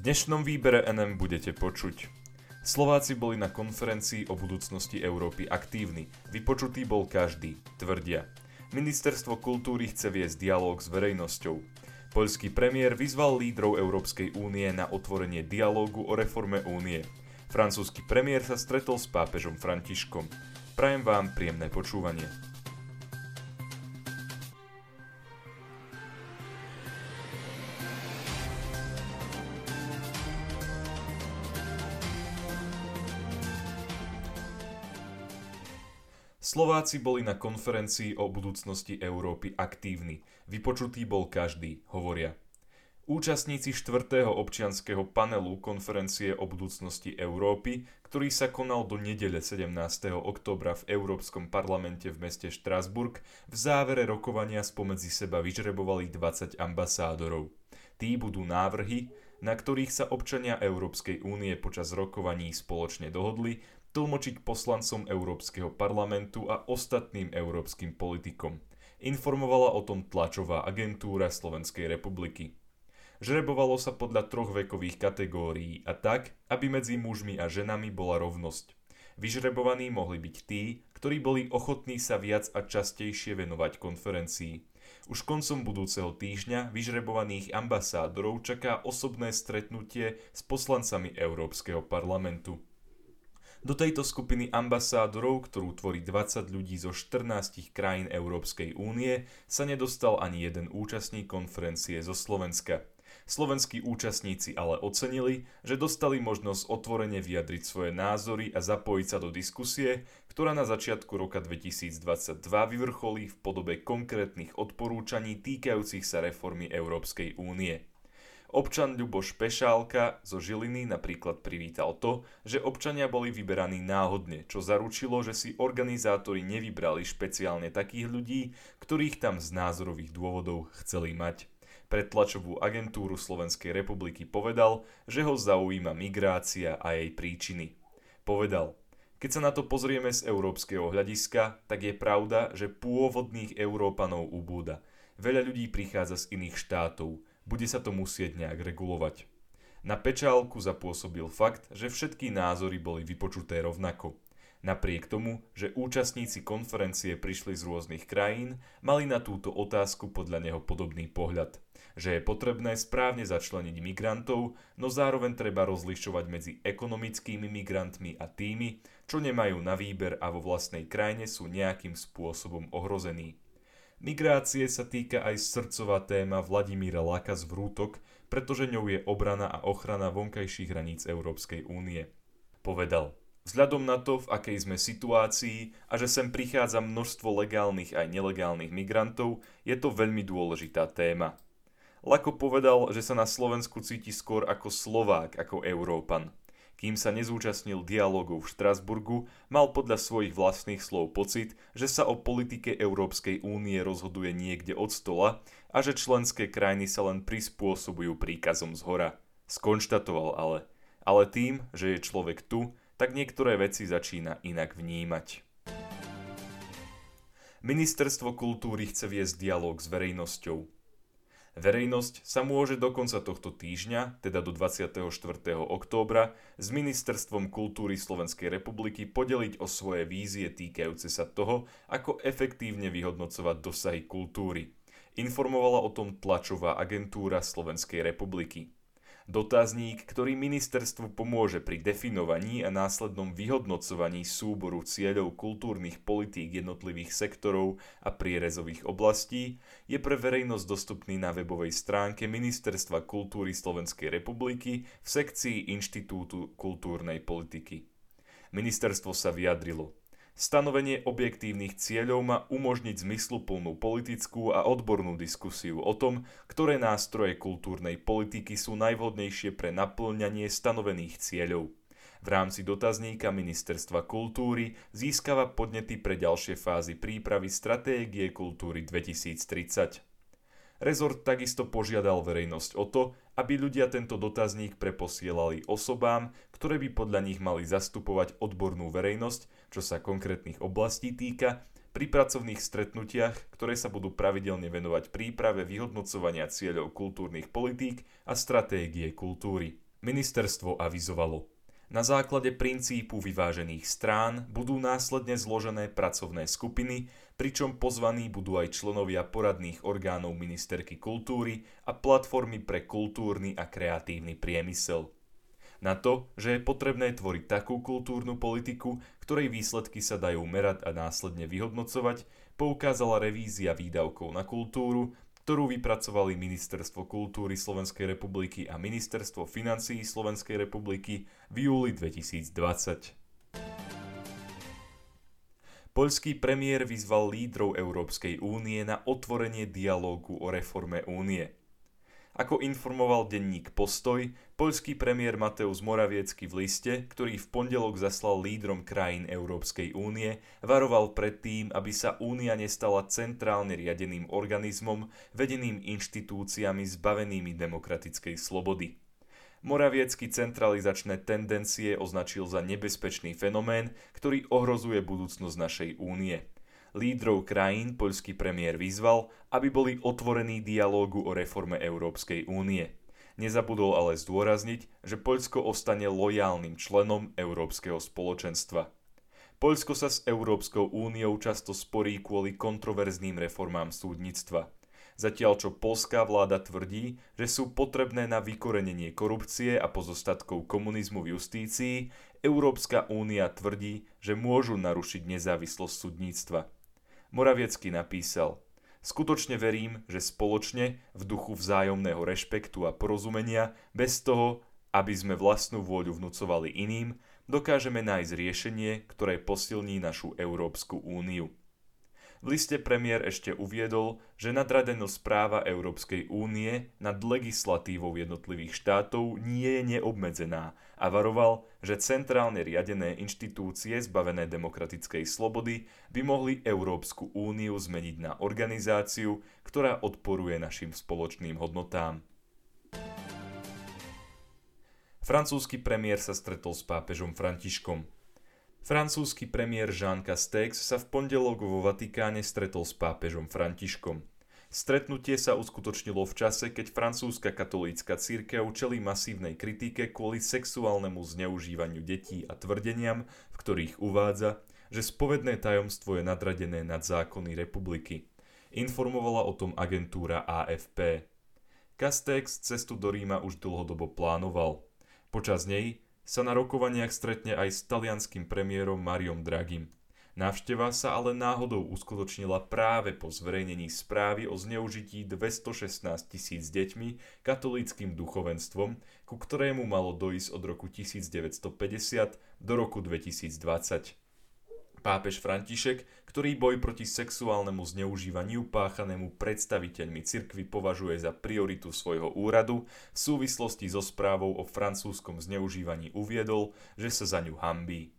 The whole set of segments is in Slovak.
dnešnom výbere NM budete počuť. Slováci boli na konferencii o budúcnosti Európy aktívni. Vypočutý bol každý, tvrdia. Ministerstvo kultúry chce viesť dialog s verejnosťou. Poľský premiér vyzval lídrov Európskej únie na otvorenie dialógu o reforme únie. Francúzsky premiér sa stretol s pápežom Františkom. Prajem vám príjemné počúvanie. Slováci boli na konferencii o budúcnosti Európy aktívni. Vypočutý bol každý, hovoria. Účastníci štvrtého občianského panelu konferencie o budúcnosti Európy, ktorý sa konal do nedele 17. októbra v Európskom parlamente v meste Štrasburg, v závere rokovania spomedzi seba vyžrebovali 20 ambasádorov. Tí budú návrhy, na ktorých sa občania Európskej únie počas rokovaní spoločne dohodli, tlmočiť poslancom Európskeho parlamentu a ostatným európskym politikom. Informovala o tom tlačová agentúra Slovenskej republiky. Žrebovalo sa podľa troch vekových kategórií a tak, aby medzi mužmi a ženami bola rovnosť. Vyžrebovaní mohli byť tí, ktorí boli ochotní sa viac a častejšie venovať konferencii. Už koncom budúceho týždňa vyžrebovaných ambasádorov čaká osobné stretnutie s poslancami Európskeho parlamentu. Do tejto skupiny ambasádorov, ktorú tvorí 20 ľudí zo 14 krajín Európskej únie, sa nedostal ani jeden účastník konferencie zo Slovenska. Slovenskí účastníci ale ocenili, že dostali možnosť otvorene vyjadriť svoje názory a zapojiť sa do diskusie, ktorá na začiatku roka 2022 vyvrcholí v podobe konkrétnych odporúčaní týkajúcich sa reformy Európskej únie. Občan Ľuboš Pešálka zo Žiliny napríklad privítal to, že občania boli vyberaní náhodne, čo zaručilo, že si organizátori nevybrali špeciálne takých ľudí, ktorých tam z názorových dôvodov chceli mať. Pre tlačovú agentúru Slovenskej republiky povedal, že ho zaujíma migrácia a jej príčiny. Povedal, keď sa na to pozrieme z európskeho hľadiska, tak je pravda, že pôvodných Európanov ubúda. Veľa ľudí prichádza z iných štátov, bude sa to musieť nejak regulovať. Na pečálku zapôsobil fakt, že všetky názory boli vypočuté rovnako. Napriek tomu, že účastníci konferencie prišli z rôznych krajín, mali na túto otázku podľa neho podobný pohľad. Že je potrebné správne začleniť migrantov, no zároveň treba rozlišovať medzi ekonomickými migrantmi a tými, čo nemajú na výber a vo vlastnej krajine sú nejakým spôsobom ohrození. Migrácie sa týka aj srdcová téma Vladimíra Laka z Vrútok, pretože ňou je obrana a ochrana vonkajších hraníc Európskej únie. Povedal, vzhľadom na to, v akej sme situácii a že sem prichádza množstvo legálnych aj nelegálnych migrantov, je to veľmi dôležitá téma. Lako povedal, že sa na Slovensku cíti skôr ako Slovák, ako Európan. Kým sa nezúčastnil dialogu v Štrasburgu, mal podľa svojich vlastných slov pocit, že sa o politike Európskej únie rozhoduje niekde od stola a že členské krajiny sa len prispôsobujú príkazom z hora. Skonštatoval ale. Ale tým, že je človek tu, tak niektoré veci začína inak vnímať. Ministerstvo kultúry chce viesť dialog s verejnosťou. Verejnosť sa môže do konca tohto týždňa, teda do 24. októbra, s Ministerstvom kultúry Slovenskej republiky podeliť o svoje vízie týkajúce sa toho, ako efektívne vyhodnocovať dosahy kultúry. Informovala o tom tlačová agentúra Slovenskej republiky. Dotazník, ktorý ministerstvu pomôže pri definovaní a následnom vyhodnocovaní súboru cieľov kultúrnych politík jednotlivých sektorov a prierezových oblastí, je pre verejnosť dostupný na webovej stránke Ministerstva kultúry Slovenskej republiky v sekcii Inštitútu kultúrnej politiky. Ministerstvo sa vyjadrilo – Stanovenie objektívnych cieľov má umožniť zmysluplnú politickú a odbornú diskusiu o tom, ktoré nástroje kultúrnej politiky sú najvhodnejšie pre naplňanie stanovených cieľov. V rámci dotazníka Ministerstva kultúry získava podnety pre ďalšie fázy prípravy Stratégie kultúry 2030. Rezort takisto požiadal verejnosť o to, aby ľudia tento dotazník preposielali osobám, ktoré by podľa nich mali zastupovať odbornú verejnosť, čo sa konkrétnych oblastí týka, pri pracovných stretnutiach, ktoré sa budú pravidelne venovať príprave vyhodnocovania cieľov kultúrnych politík a stratégie kultúry. Ministerstvo avizovalo. Na základe princípu vyvážených strán budú následne zložené pracovné skupiny, pričom pozvaní budú aj členovia poradných orgánov ministerky kultúry a platformy pre kultúrny a kreatívny priemysel. Na to, že je potrebné tvoriť takú kultúrnu politiku, ktorej výsledky sa dajú merať a následne vyhodnocovať, poukázala revízia výdavkov na kultúru, ktorú vypracovali Ministerstvo kultúry Slovenskej republiky a Ministerstvo financií Slovenskej republiky v júli 2020. Poľský premiér vyzval lídrov Európskej únie na otvorenie dialógu o reforme únie. Ako informoval denník Postoj, poľský premiér Mateusz Moraviecky v liste, ktorý v pondelok zaslal lídrom krajín Európskej únie, varoval pred tým, aby sa únia nestala centrálne riadeným organizmom, vedeným inštitúciami zbavenými demokratickej slobody. Moraviecky centralizačné tendencie označil za nebezpečný fenomén, ktorý ohrozuje budúcnosť našej únie – lídrov krajín poľský premiér vyzval, aby boli otvorení dialógu o reforme Európskej únie. Nezabudol ale zdôrazniť, že Poľsko ostane lojálnym členom Európskeho spoločenstva. Poľsko sa s Európskou úniou často sporí kvôli kontroverzným reformám súdnictva. Zatiaľ čo polská vláda tvrdí, že sú potrebné na vykorenenie korupcie a pozostatkov komunizmu v justícii, Európska únia tvrdí, že môžu narušiť nezávislosť súdnictva. Moraviecky napísal Skutočne verím, že spoločne, v duchu vzájomného rešpektu a porozumenia, bez toho, aby sme vlastnú vôľu vnúcovali iným, dokážeme nájsť riešenie, ktoré posilní našu Európsku úniu. V liste premiér ešte uviedol, že nadradenosť práva Európskej únie nad legislatívou jednotlivých štátov nie je neobmedzená a varoval, že centrálne riadené inštitúcie zbavené demokratickej slobody by mohli Európsku úniu zmeniť na organizáciu, ktorá odporuje našim spoločným hodnotám. Francúzsky premiér sa stretol s pápežom Františkom. Francúzsky premiér Jean Castex sa v pondelok vo Vatikáne stretol s pápežom Františkom. Stretnutie sa uskutočnilo v čase, keď francúzska katolícka církev čelí masívnej kritike kvôli sexuálnemu zneužívaniu detí a tvrdeniam, v ktorých uvádza, že spovedné tajomstvo je nadradené nad zákony republiky. Informovala o tom agentúra AFP. Castex cestu do Ríma už dlhodobo plánoval. Počas nej sa na rokovaniach stretne aj s talianským premiérom Mariom Dragim. Návšteva sa ale náhodou uskutočnila práve po zverejnení správy o zneužití 216 tisíc deťmi katolíckým duchovenstvom, ku ktorému malo dojsť od roku 1950 do roku 2020. Pápež František, ktorý boj proti sexuálnemu zneužívaniu páchanému predstaviteľmi cirkvy považuje za prioritu svojho úradu, v súvislosti so správou o francúzskom zneužívaní uviedol, že sa za ňu hambí.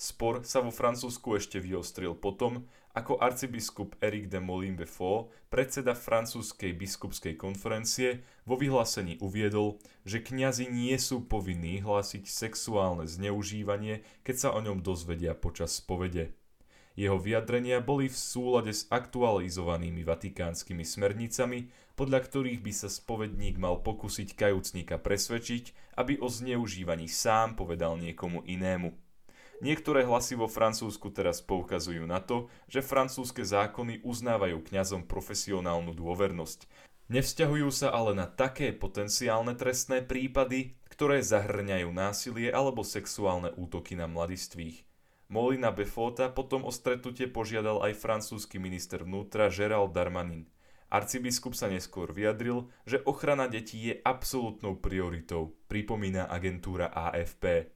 Spor sa vo Francúzsku ešte vyostril potom, ako arcibiskup Eric de Molin Beaufort, predseda francúzskej biskupskej konferencie, vo vyhlásení uviedol, že kňazi nie sú povinní hlásiť sexuálne zneužívanie, keď sa o ňom dozvedia počas spovede. Jeho vyjadrenia boli v súlade s aktualizovanými vatikánskymi smernicami, podľa ktorých by sa spovedník mal pokúsiť kajúcnika presvedčiť, aby o zneužívaní sám povedal niekomu inému. Niektoré hlasy vo Francúzsku teraz poukazujú na to, že francúzske zákony uznávajú kňazom profesionálnu dôvernosť. Nevzťahujú sa ale na také potenciálne trestné prípady, ktoré zahrňajú násilie alebo sexuálne útoky na mladistvých. Molina Befota potom o stretnutie požiadal aj francúzsky minister vnútra Gérald Darmanin. Arcibiskup sa neskôr vyjadril, že ochrana detí je absolútnou prioritou, pripomína agentúra AFP.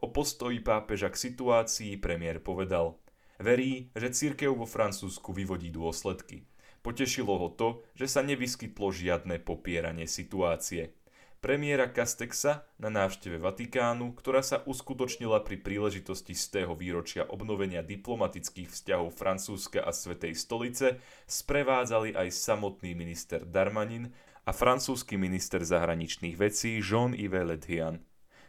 O postoji pápeža k situácii premiér povedal, verí, že církev vo Francúzsku vyvodí dôsledky. Potešilo ho to, že sa nevyskytlo žiadne popieranie situácie. Premiéra Castexa na návšteve Vatikánu, ktorá sa uskutočnila pri príležitosti z tého výročia obnovenia diplomatických vzťahov Francúzska a Svetej stolice, sprevádzali aj samotný minister Darmanin a francúzsky minister zahraničných vecí Jean-Yves Le Drian.